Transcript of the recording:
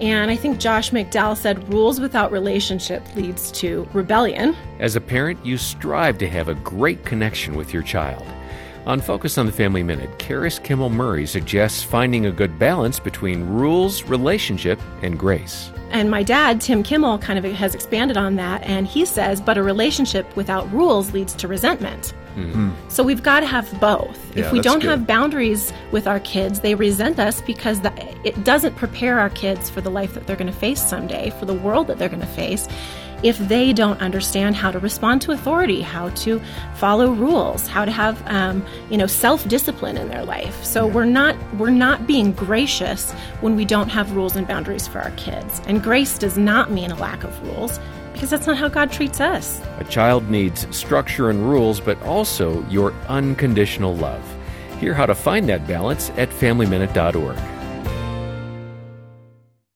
And I think Josh McDowell said rules without relationship leads to rebellion. As a parent, you strive to have a great connection with your child. On Focus on the Family Minute, Karis Kimmel Murray suggests finding a good balance between rules, relationship, and grace. And my dad, Tim Kimmel, kind of has expanded on that, and he says, but a relationship without rules leads to resentment. Mm-hmm. So we've got to have both. Yeah, if we don't good. have boundaries with our kids, they resent us because the, it doesn't prepare our kids for the life that they're going to face someday, for the world that they're going to face. If they don't understand how to respond to authority, how to follow rules, how to have um, you know self discipline in their life, so we're not we're not being gracious when we don't have rules and boundaries for our kids. And grace does not mean a lack of rules because that's not how God treats us. A child needs structure and rules, but also your unconditional love. Hear how to find that balance at FamilyMinute.org.